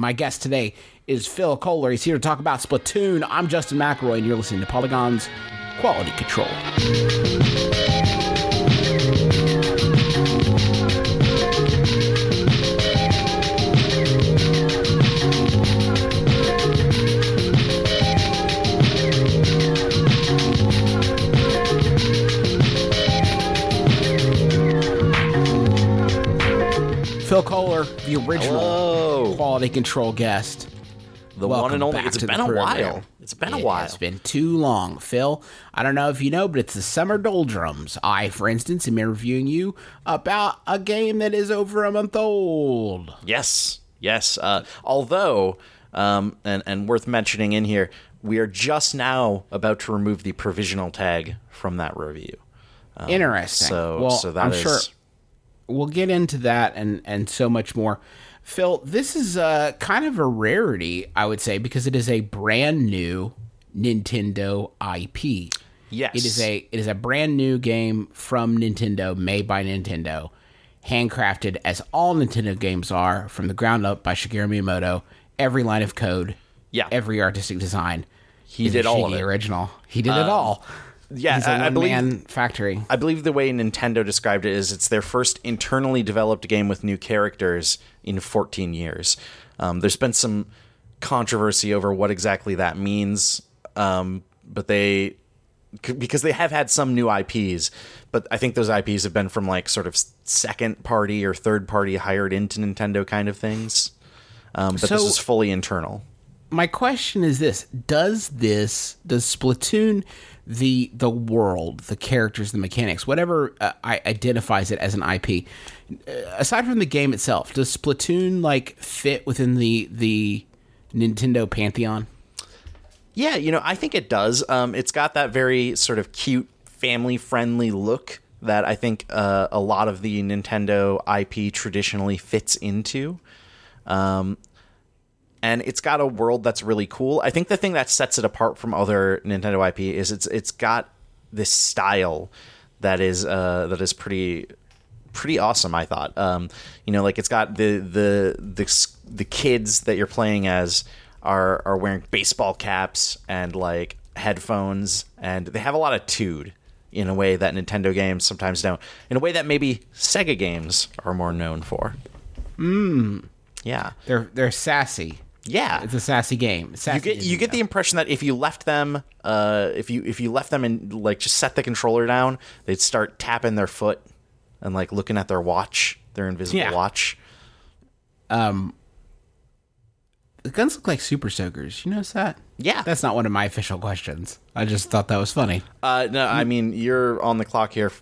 My guest today is Phil Kollar. He's here to talk about Splatoon. I'm Justin McElroy, and you're listening to Polygon's Quality Control. Phil Kollar, the original Hello. quality control guest. The Welcome one and only. It's been a program. while. It's been a while. It's been too long, Phil. I don't know if you know, but it's the summer doldrums. I, for instance, am interviewing you about a game that is over a month old. Yes, yes. Uh, although, um, and and worth mentioning in here, we are just now about to remove the provisional tag from that review. Interesting. So, well, so that I'm is- sure we'll get into that and and so much more. Phil, this is uh, kind of a rarity, I would say, because it is a brand new Nintendo IP. Yes. It is a it is a brand new game from Nintendo, made by Nintendo, handcrafted as all Nintendo games are from the ground up by Shigeru Miyamoto. Every line of code, Yeah. every artistic design. He did a all of it. Uh, Original. He did it all. Yeah. He's a I, I believe. one-man factory. I believe the way Nintendo described it is it's their first internally developed game with new characters in 14 years. Um, there's been some controversy over what exactly that means, um, but they because they have had some new IPs, but I think those IPs have been from like sort of second party or third party hired into Nintendo kind of things. Um, but this is fully internal. My question is this does this does splatoon the the world the characters the mechanics whatever uh, i identifies it as an ip uh, aside from the game itself does splatoon like fit within the the nintendo pantheon Yeah, you know, I think it does. Um, it's got that very sort of cute, family friendly look that I think uh, a lot of the Nintendo IP traditionally fits into. Um, and it's got a world that's really cool. I think the thing that sets it apart from other Nintendo IP is it's it's got this style that is uh, that is pretty pretty awesome. I thought, um, you know, like it's got the the the the kids that you're playing as are are wearing baseball caps and like headphones, and they have a lot of tude in a way that Nintendo games sometimes don't. In a way that maybe Sega games are more known for. Mm. Yeah, they're they're sassy yeah. it's a sassy game sassy You get you get the impression that if you left them, uh, if you if you left them and like just set the controller down, they'd start tapping their foot and like looking at their watch, their invisible Yeah. watch. the guns look like super soakers you notice that Yeah. that's not one of my official questions i just thought that was funny Uh, no, I mean you're on the clock here.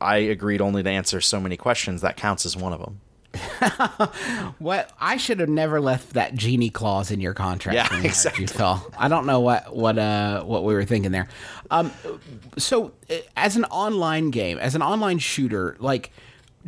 I agreed only to answer so many questions. That counts as one of them. What I should have never left that genie clause in your contract. Yeah, exactly. you. I don't know what what uh what we were thinking there. Um, so uh, as an online game, as an online shooter, like.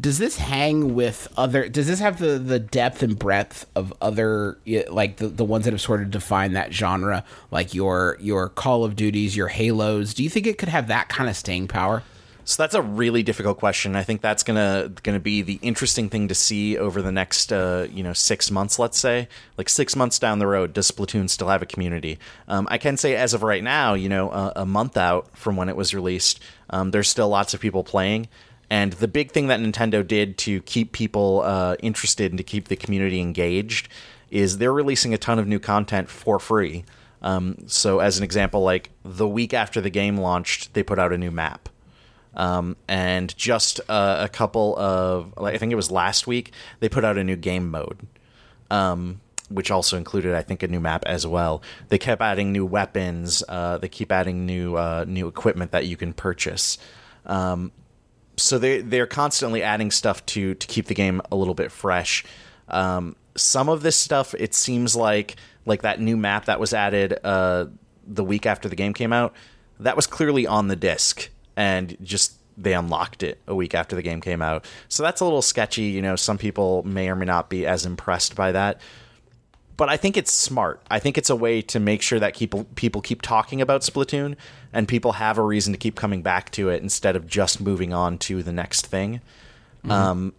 Does this hang with other? Does this have the, the depth and breadth of other like the, the ones that have sort of defined that genre, like your your Call of Duties, your Halos? Do you think it could have that kind of staying power? So that's a really difficult question. I think that's gonna gonna be the interesting thing to see over the next uh, you know six months. Let's say like six months down the road, does Splatoon still have a community? Um, I can say as of right now, you know, a, a month out from when it was released, um, there's still lots of people playing. And the big thing that Nintendo did to keep people uh, interested and to keep the community engaged is they're releasing a ton of new content for free. Um, so, as an example, like the week after the game launched, they put out a new map um, and just uh, a couple of like, I think it was last week they put out a new game mode, um, which also included I think a new map as well. They kept adding new weapons. Uh, they keep adding new uh, new equipment that you can purchase. Um, so they they're constantly adding stuff to to keep the game a little bit fresh. Um, some of this stuff it seems like like that new map that was added uh, the week after the game came out that was clearly on the disc and just they unlocked it a week after the game came out. So that's a little sketchy. You know, some people may or may not be as impressed by that. But I think it's smart. I think it's a way to make sure that people people keep talking about Splatoon and people have a reason to keep coming back to it instead of just moving on to the next thing. Um,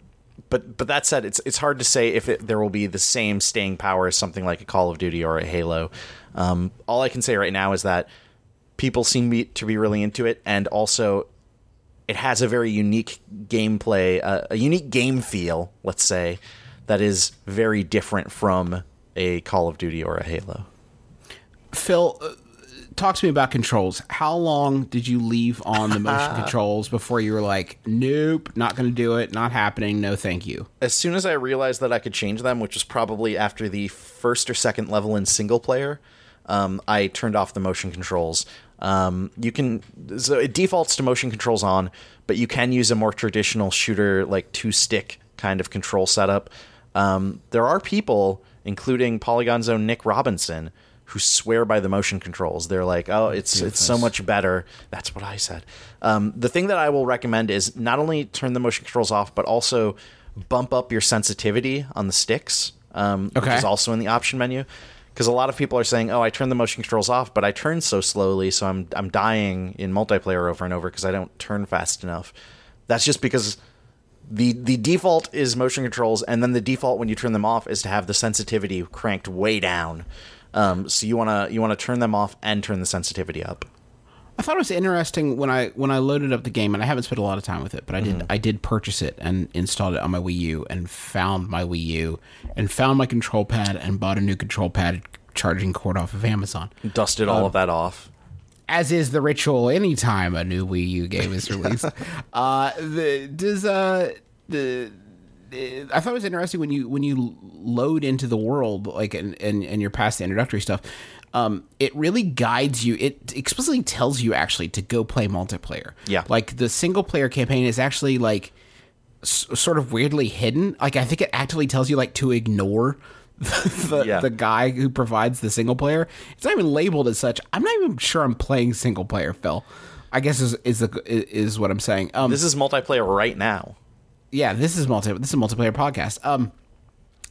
but but that said, it's it's hard to say if it, there will be the same staying power as something like a Call of Duty or a Halo. Um, all I can say right now is that people seem to be really into it, and also it has a very unique gameplay, uh, a unique game feel, let's say, that is very different from a Call of Duty or a Halo. Phil, uh, talk to me about controls. How long did you leave on the motion controls before you were like, nope, not going to do it, not happening, no thank you? As soon as I realized that I could change them, which was probably after the first or second level in single player, um, I turned off the motion controls. Um, you can so it defaults to motion controls on, but you can use a more traditional shooter like two stick kind of control setup. Um, there are people, including Polygon's own Nick Robinson, who swear by the motion controls. They're like, "Oh, it's it's so much better." That's what I said. Um, the thing that I will recommend is not only turn the motion controls off, but also bump up your sensitivity on the sticks, um, Okay. which is also in the option menu. Because a lot of people are saying, "Oh, I turned the motion controls off, but I turn so slowly, so I'm I'm dying in multiplayer over and over because I don't turn fast enough." That's just because the the default is motion controls, and then the default when you turn them off is to have the sensitivity cranked way down. Um, so you wanna you wanna turn them off and turn the sensitivity up. I thought it was interesting when I when I loaded up the game, and I haven't spent a lot of time with it, but I did Mm-hmm. I did purchase it and installed it on my Wii U, and found my Wii U, and found my control pad, and bought a new control pad charging cord off of Amazon. Dusted all of that off. As is the ritual, anytime a new Wii U game is released. uh, the does uh the I thought it was interesting when you when you load into the world like and and, and you're past the introductory stuff. Um, it really guides you. It explicitly tells you actually to go play multiplayer. Yeah. like the single player campaign is actually like s- sort of weirdly hidden. Like I think it actively tells you like to ignore the, Yeah. the guy who provides the single player. It's not even labeled as such. I'm not even sure I'm playing single player, Phil. I guess is is the is what I'm saying. Um, This is multiplayer right now. yeah, this is multi. This is a multiplayer podcast. Um,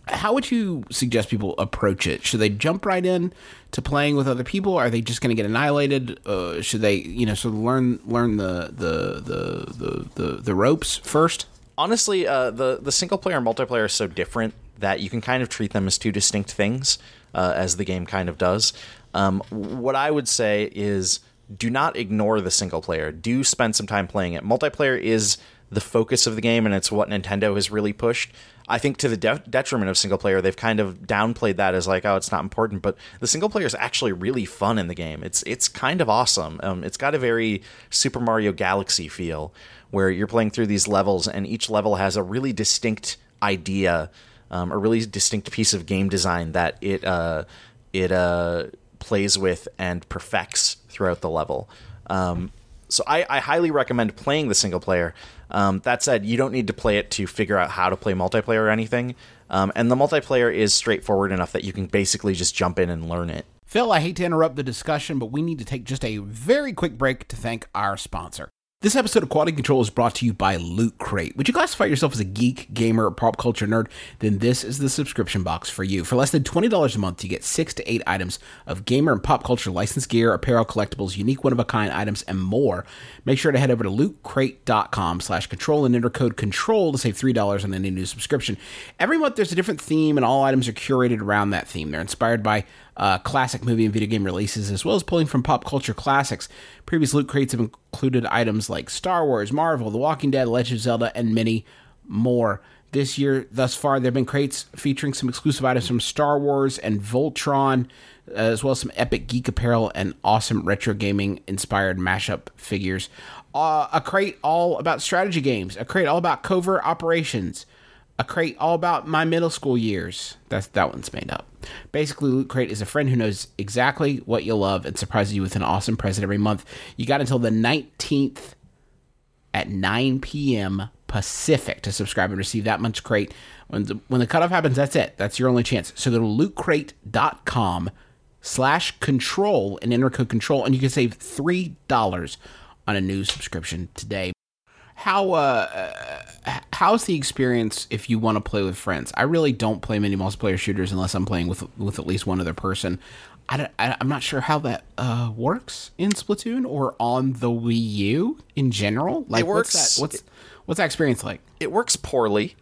how would you suggest people approach it? Should they jump right in to playing with other people? Are they just going to get annihilated? Uh, should they, you know, sort of learn learn the the the the the, the ropes first? honestly, uh, the the single player and multiplayer is so different that you can kind of treat them as two distinct things, uh, as the game kind of does. Um, what I would say is, do not ignore the single player. Do spend some time playing it. Multiplayer is the focus of the game, and it's what Nintendo has really pushed. I think to the de- detriment of single player, they've kind of downplayed that as like, oh, it's not important. But the single player is actually really fun in the game. It's it's kind of awesome. Um, it's got a very Super Mario Galaxy feel, where you're playing through these levels, and each level has a really distinct idea, um, a really distinct piece of game design that it uh, it uh, plays with and perfects throughout the level. Um, so I, I highly recommend playing the single player. Um, that said, you don't need to play it to figure out how to play multiplayer or anything. Um, and the multiplayer is straightforward enough that you can basically just jump in and learn it. Phil, I hate to interrupt the discussion, but we need to take just a very quick break to thank our sponsor. This episode of Quality Control is brought to you by Loot Crate. Would you classify yourself as a geek, gamer, or pop culture nerd? Then this is the subscription box for you. For less than $20 a month, you get six to eight items of gamer and pop culture licensed gear, apparel, collectibles, unique one-of-a-kind items, and more. Make sure to head over to lootcrate.com slash control and enter code control to save $3 on any new subscription. Every month there's a different theme, and all items are curated around that theme. They're inspired by uh, classic movie and video game releases, as well as pulling from pop culture classics. Previous loot crates have included items like Star Wars, Marvel, The Walking Dead, Legend of Zelda, and many more. This year, thus far, there have been crates featuring some exclusive items from Star Wars and Voltron, as well as some epic geek apparel and awesome retro gaming inspired mashup figures. Uh, a crate all about strategy games, a crate all about covert operations, a crate all about my middle school years. That's that one's made up. Basically, Loot Crate is a friend who knows exactly what you'll love and surprises you with an awesome present every month. You got until the 19th at 9 p.m. Pacific to subscribe and receive that much crate. When the, when the cutoff happens, that's it. That's your only chance. So go to lootcrate.com slash control and enter code control, and you can save $3 on a new subscription today. How uh, uh, how's the experience if you want to play with friends? I really don't play many multiplayer shooters unless I'm playing with with at least one other person. I, am not sure how that uh, works in Splatoon or on the Wii U in general. Like, works- What's that, what's what's that experience like? It works poorly.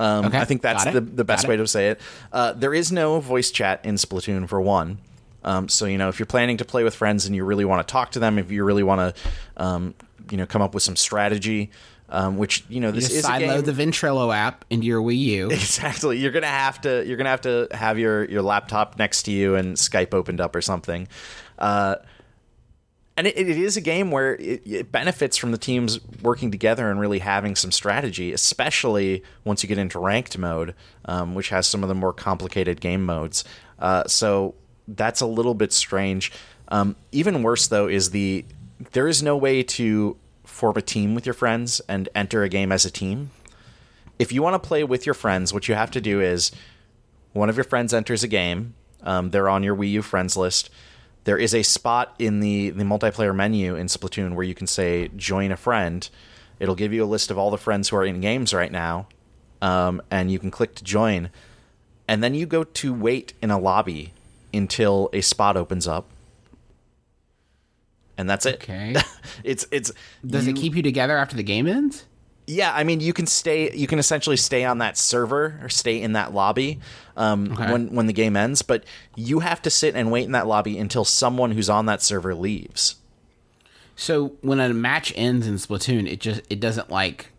Um, Okay, I think that's the, the best way to say it. Uh, there is no voice chat in Splatoon for one. Um, so you know, if you're planning to play with friends and you really want to talk to them, if you really want to, um, you know, come up with some strategy, um, which you know this Just is a game. the Ventrilo app into your Wii U. Exactly. You're gonna have to. You're gonna have to have your your laptop next to you and Skype opened up or something. Uh, and it, it is a game where it, it benefits from the teams working together and really having some strategy, especially once you get into ranked mode, um, which has some of the more complicated game modes. Uh, so that's a little bit strange. Um, even worse though is the there is no way to form a team with your friends and enter a game as a team if you want to play with your friends, what you have to do is one of your friends enters a game. Um, they're on your Wii U friends list. There is a spot in the, the multiplayer menu in Splatoon where you can say join a friend. It'll give you a list of all the friends who are in games right now, um, and you can click to join. And then you go to wait in a lobby until a spot opens up, and that's it. Okay. It's it's Does it keep you together after the game ends? yeah, I mean, you can stay. You can essentially stay on that server or stay in that lobby um, Okay. when when the game ends. But you have to sit and wait in that lobby until someone who's on that server leaves. So when a match ends in Splatoon, it just it doesn't like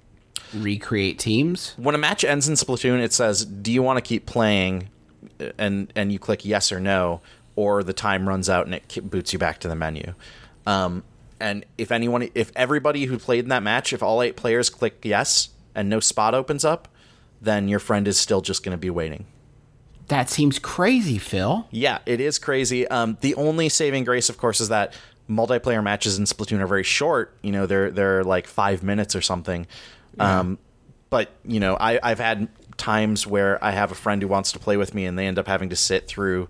recreate teams. When a match ends in Splatoon, it says, "Do you want to keep playing?" and and you click yes or no, or the time runs out and it boots you back to the menu. Um, and if anyone, if everybody who played in that match, if all eight players click yes and no spot opens up, then your friend is still just going to be waiting. That seems crazy, Phil. Yeah, it is crazy. Um, the only saving grace, of course, is that multiplayer matches in Splatoon are very short. You know, they're they're like five minutes or something. Um, but you know, I, I've had times where I have a friend who wants to play with me, and they end up having to sit through,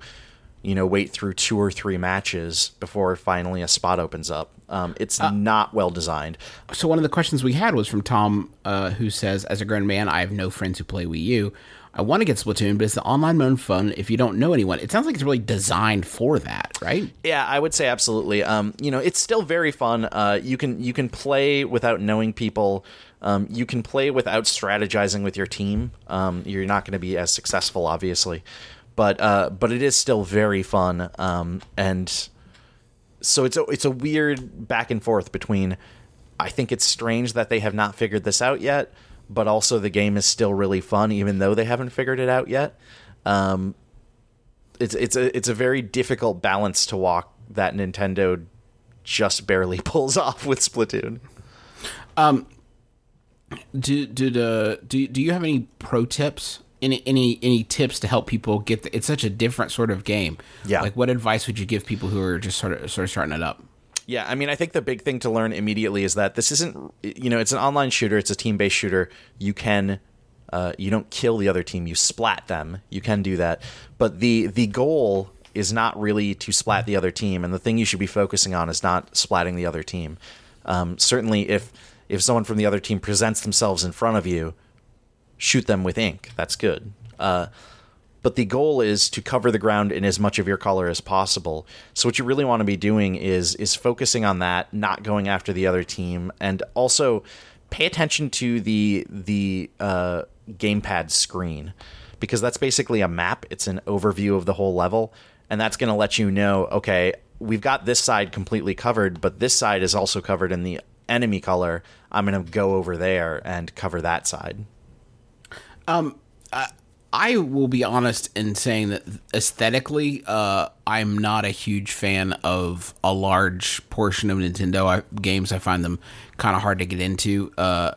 you know, wait through two or three matches before finally a spot opens up. Um, it's not well designed. So one of the questions we had was from Tom, uh, who says, "As a grown man, I have no friends who play Wii U. I want to get Splatoon, but it's the online mode fun if you don't know anyone? It sounds like it's really designed for that, right? Yeah, I would say absolutely. Um, you know, it's still very fun. Uh, you can you can play without knowing people. Um, you can play without strategizing with your team. Um, you're not going to be as successful, obviously, but uh, but it is still very fun. Um, and so it's a it's a weird back and forth between. I think it's strange that they have not figured this out yet, but also the game is still really fun, even though they haven't figured it out yet. Um, it's it's a it's a very difficult balance to walk that Nintendo just barely pulls off with Splatoon. Um, Do do the do do you have any pro tips? Any any any tips to help people get? The, it's such a different sort of game. Yeah. Like, what advice would you give people who are just sort of sort of starting it up? Yeah, I mean, I think the big thing to learn immediately is that this isn't, you know, it's an online shooter. It's a team-based shooter. You can, uh, you don't kill the other team. You splat them. You can do that, but the the goal is not really to splat the other team. And the thing you should be focusing on is not splatting the other team. Um, certainly, if if someone from the other team presents themselves in front of you, shoot them with ink. That's good. Uh, but the goal is to cover the ground in as much of your color as possible. So what you really want to be doing is is focusing on that, not going after the other team, and also pay attention to the the uh, gamepad screen because that's basically a map. It's an overview of the whole level, and that's going to let you know, okay, we've got this side completely covered, but this side is also covered in the enemy color. I'm going to go over there and cover that side. I will be honest in saying that aesthetically, uh, I'm not a huge fan of a large portion of Nintendo I, games. I find them kind of hard to get into. Uh,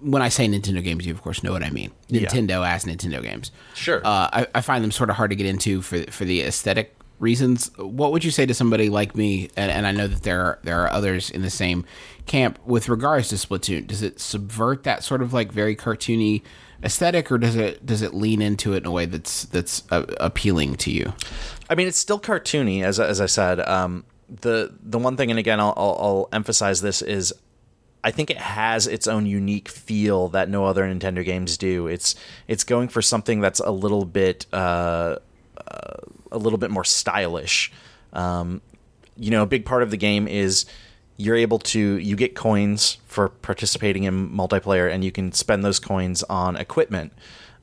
when I say Nintendo games, you of course know what I mean. Nintendo as Nintendo games. Sure. Uh, I, I find them sort of hard to get into for for the aesthetic reasons. What would you say to somebody like me? And, and I know that there are, there are others in the same camp with regards to Splatoon. Does it subvert that sort of like very cartoony aesthetic, or does it does it lean into it in a way that's that's uh, appealing to you? I mean, it's still cartoony, as as I said. Um, the the one thing, and again, I'll, I'll, I'll emphasize this is, I think it has its own unique feel that no other Nintendo games do. It's it's going for something that's a little bit uh, uh, a little bit more stylish. Um, you know, a big part of the game is you're able to you get coins for participating in multiplayer, and you can spend those coins on equipment,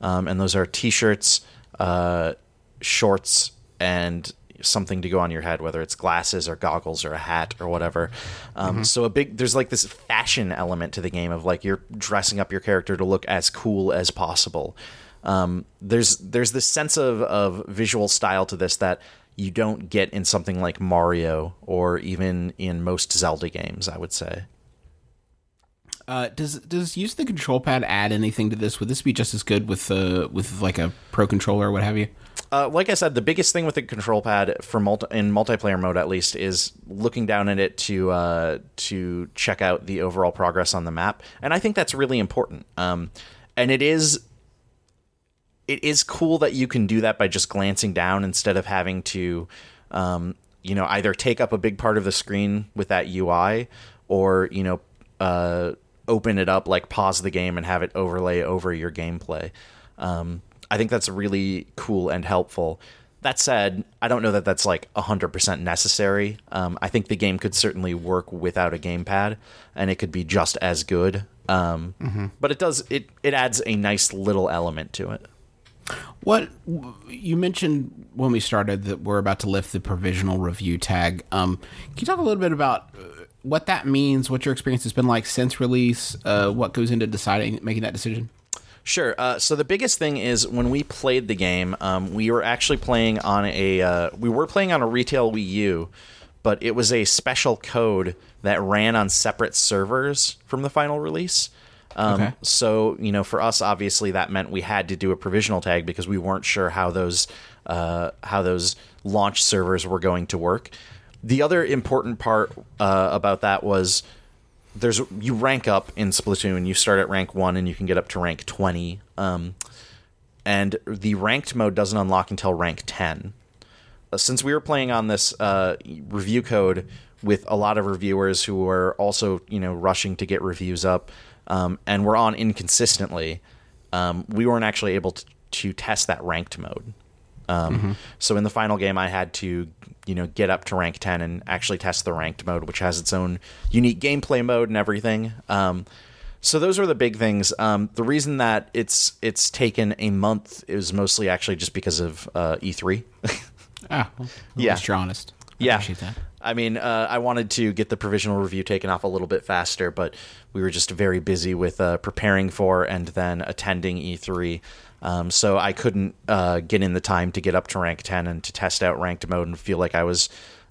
um, and those are T-shirts, uh, shorts, and something to go on your head, whether it's glasses or goggles or a hat or whatever. Um, So a big there's like this fashion element to the game of like you're dressing up your character to look as cool as possible. Um, there's there's this sense of of visual style to this that you don't get in something like Mario or even in most Zelda games. I would say. Uh, does does use the control pad add anything to this? Would this be just as good with uh, with like a pro controller or what have you? Uh, like I said, the biggest thing with the control pad for multi- in multiplayer mode, at least, is looking down at it to uh, to check out the overall progress on the map, and I think that's really important. Um, and it is it is cool that you can do that by just glancing down instead of having to, um, you know, either take up a big part of the screen with that UI or you know, uh, open it up like pause the game and have it overlay over your gameplay. Um, I think that's really cool and helpful. That said, I don't know that that's like 100% necessary. Um, I think the game could certainly work without a gamepad and it could be just as good. Um, But it does, it, it adds a nice little element to it. What you mentioned when we started that we're about to lift the provisional review tag. Um, can you talk a little bit about uh, what that means? What your experience has been like since release? Uh, what goes into deciding making that decision? Sure. Uh, so the biggest thing is when we played the game, um, we were actually playing on a uh, we were playing on a retail Wii U, but it was a special code that ran on separate servers from the final release. Um, Okay. So you know, for us, obviously, that meant we had to do a provisional tag because we weren't sure how those uh, how those launch servers were going to work. The other important part uh, about that was there's you rank up in Splatoon. You start at rank one and you can get up to rank twenty. Um, and the ranked mode doesn't unlock until rank ten. Uh, Since we were playing on this uh, review code with a lot of reviewers who were also you know rushing to get reviews up, um, and were on inconsistently, um, we weren't actually able to, to test that ranked mode. Um, So in the final game, I had to, you know, get up to rank ten and actually test the ranked mode, which has its own unique gameplay mode and everything. Um, so those are the big things. Um, the reason that it's it's taken a month is mostly actually just because of uh, E3. Ah, well, at Yeah. least you're honest. I Yeah. I mean, uh, I wanted to get the provisional review taken off a little bit faster, but we were just very busy with uh, preparing for and then attending E3. Um, so I couldn't uh, get in the time to get up to rank 10 and to test out ranked mode and feel like I was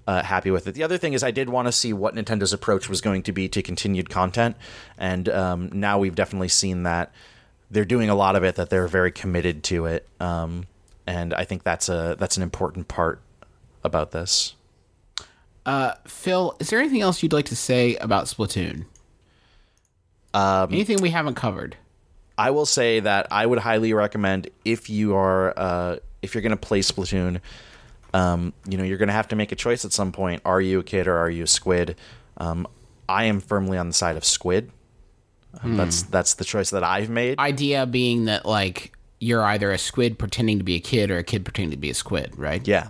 uh, happy with it. The other thing is, I did want to see what Nintendo's approach was going to be to continued content. And um, now we've definitely seen that they're doing a lot of it, that they're very committed to it. Um, and I think that's a that's an important part about this. Uh, Phil, is there anything else you'd like to say about Splatoon? Um, Anything we haven't covered? I will say that I would highly recommend if you are uh, if you're going to play Splatoon, um, you know you're going to have to make a choice at some point. Are you a kid or are you a squid? Um, I am firmly on the side of squid. Um, That's that's the choice that I've made. Idea being that like you're either a squid pretending to be a kid or a kid pretending to be a squid, right? yeah,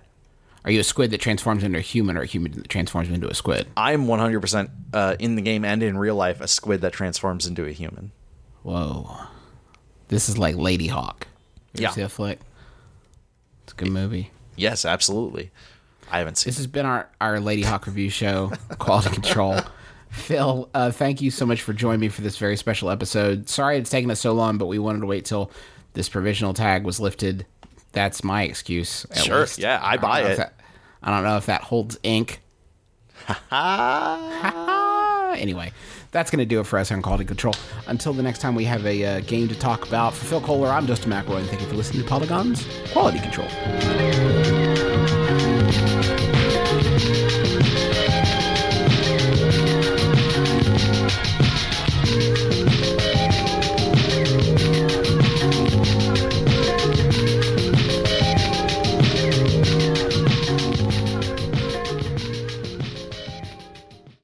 Are you a squid that transforms into a human or a human that transforms into a squid? I'm 100% uh, in the game and in real life a squid that transforms into a human. Whoa. This is like Ladyhawke. You Yeah. see that flick? It's a good movie. Yes, absolutely. I haven't seen. This has been our, our Ladyhawke review show, Quality Control. Phil, uh, thank you so much for joining me for this very special episode. Sorry it's taken us so long, but we wanted to wait till this provisional tag was lifted. That's my excuse. at Sure, least. yeah, I don't buy it. that- I don't know if that holds ink. anyway, that's going to do it for us on Quality Control. Until the next time we have a uh, game to talk about. For Phil Kollar, I'm Justin McElroy, and thank you for listening to Polygons Quality Control.